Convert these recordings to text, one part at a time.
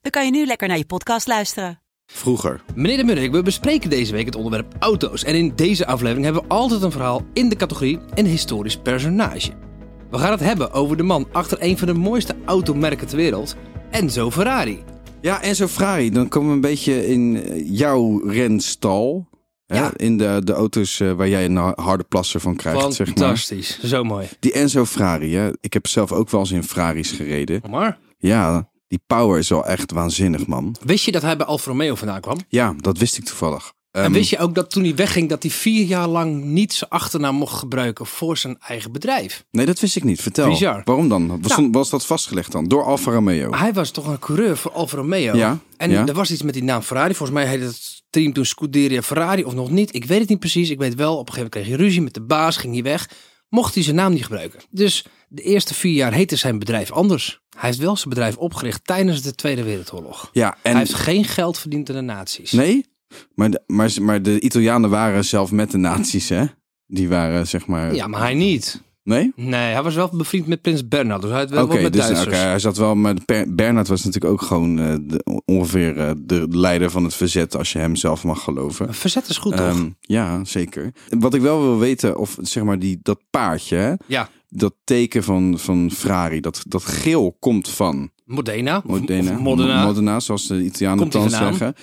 dan kan je nu lekker naar je podcast luisteren. Vroeger. Meneer de Munnik, we bespreken deze week het onderwerp auto's. En in deze aflevering hebben we altijd een verhaal in de categorie een historisch personage. We gaan het hebben over de man achter een van de mooiste automerken ter wereld, Enzo Ferrari. Ja, Enzo Ferrari. Dan komen we een beetje in eh, jouw renstal. Hè? Ja. In de, de auto's eh, waar jij een harde plasser van krijgt, zeg maar. Fantastisch, zo mooi. Die Enzo Ferrari, hè? ik heb zelf ook wel eens in Ferraris gereden. Maar Ja, die power is wel echt waanzinnig, man. wist je dat hij bij Alfa Romeo vandaan kwam? Ja, dat wist ik toevallig. en Ehm, wist je ook dat toen hij wegging, dat hij vier jaar lang niet zijn achternaam mocht gebruiken voor zijn eigen bedrijf? Nee, dat wist ik niet. Vertel. Bizar. Waarom dan? Was, Nou. was dat vastgelegd dan? Door Alfa Romeo? Hij was toch een coureur voor Alfa Romeo. Ja, En ja. er was iets met die naam Ferrari. Volgens mij heette het team toen Scuderia Ferrari of nog niet. Ik weet het niet precies. Ik weet wel, op een gegeven moment kreeg hij ruzie met de baas, ging hij weg. Mocht hij zijn naam niet gebruiken. Dus de eerste vier jaar heette zijn bedrijf anders. Hij heeft wel zijn bedrijf opgericht tijdens de Tweede Wereldoorlog. Ja, en... Hij heeft geen geld verdiend in de nazi's. Nee? Maar de, maar, maar de Italianen waren zelf met de nazi's, hè? Die waren, zeg maar... Ja, maar hij niet. Nee? Nee, hij was wel bevriend met prins Bernhard. Dus hij had wel wat met dus Duitsers. oké, hij zat wel, Per- Bernhard was natuurlijk ook gewoon eh, de, ongeveer eh, de leider van het verzet, als je hem zelf mag geloven. Verzet is goed, toch? Ehm, ja, zeker. Wat ik wel wil weten, of zeg maar die, dat paardje, hè, ja, dat teken van, van Ferrari, dat, dat geel komt van Modena. Modena, Of Modena. Modena, zoals de Italianen dan zeggen.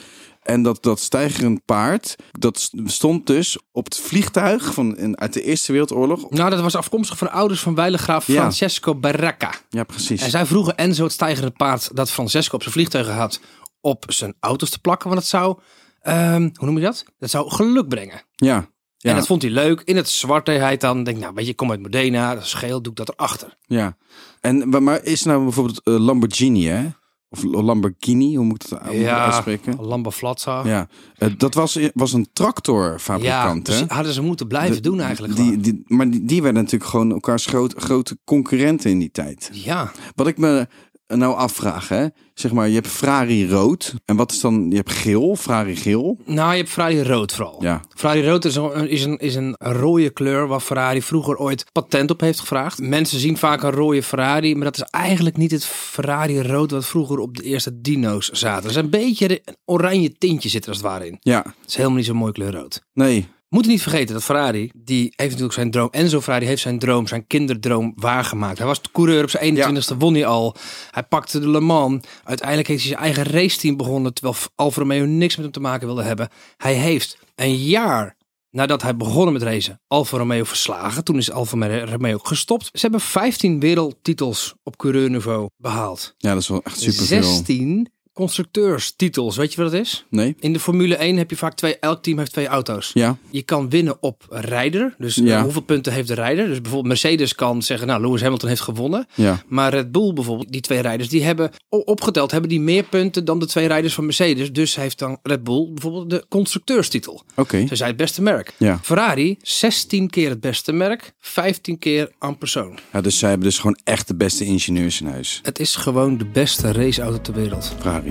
En dat, dat stijgerend paard, dat st- stond dus op het vliegtuig van, in, uit de Eerste Wereldoorlog. Nou, dat was afkomstig van de ouders van wijlengraaf Ja. Francesco Baracca. Ja, precies. En zij vroegen Enzo het stijgende paard dat Francesco op zijn vliegtuigen had op zijn auto's te plakken. Want het zou, ehm, hoe noem je dat? Dat zou geluk brengen. Ja, ja, En dat vond hij leuk. In het zwart deed hij dan. Denk, nou weet je, ik kom uit Modena, dat is geel, doe ik dat erachter. ja. En, maar is nou bijvoorbeeld eh, Lamborghini, hè? Of Lamborghini, hoe moet ik dat dat uitspreken? Lamba Flatza. Ja, eh, dat was, was een tractorfabrikant, dus hè? hadden ze moeten blijven De- doen eigenlijk Die, die, maar die, die werden natuurlijk gewoon elkaars groot, grote concurrenten in die tijd. Ja, Wat ik me nou afvraag, hè? Zeg maar, je hebt Ferrari rood. En wat is dan, je hebt geel, Ferrari geel. nou je hebt Ferrari rood vooral. Ja, Ferrari rood is een, is, een, is een rode kleur waar Ferrari vroeger ooit patent op heeft gevraagd. Mensen zien vaak een rode Ferrari, maar dat is eigenlijk niet het Ferrari rood wat vroeger op de eerste dino's zaten. Er is een beetje een oranje tintje zit er als het ware in. ja, Het is helemaal niet zo'n mooi kleur rood. nee. Moet je niet vergeten dat Ferrari, die heeft natuurlijk zijn droom. Enzo Ferrari heeft zijn droom, zijn kinderdroom waargemaakt. Hij was de coureur op zijn 21ste, won hij al. Hij pakte de Le Mans. Uiteindelijk heeft hij zijn eigen raceteam begonnen, terwijl Alfa Romeo niks met hem te maken wilde hebben. Hij heeft een jaar nadat hij begonnen met racen, Alfa Romeo verslagen. Toen is Alfa Romeo gestopt. Ze hebben 15 wereldtitels op coureurniveau behaald. Ja, dat is wel echt superveel. 16 constructeurstitels. Weet je wat dat is? Nee? In de Formule 1 heb je vaak twee, elk team heeft twee auto's. Ja, Je kan winnen op rijder. Dus eh, Ja. hoeveel punten heeft de rijder? Dus bijvoorbeeld Mercedes kan zeggen, nou, Lewis Hamilton heeft gewonnen. ja. Maar Red Bull bijvoorbeeld, die twee rijders, die hebben opgeteld, hebben die meer punten dan de twee rijders van Mercedes. Dus heeft dan Red Bull bijvoorbeeld de constructeurstitel. Oké. Ze zijn het beste merk. Ja. Ferrari, 16 keer het beste merk, 15 keer aan persoon. ja, dus zij hebben dus gewoon echt de beste ingenieurs in huis. Het is gewoon de beste raceauto ter wereld. Ferrari.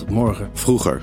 Tot morgen. Vroeger.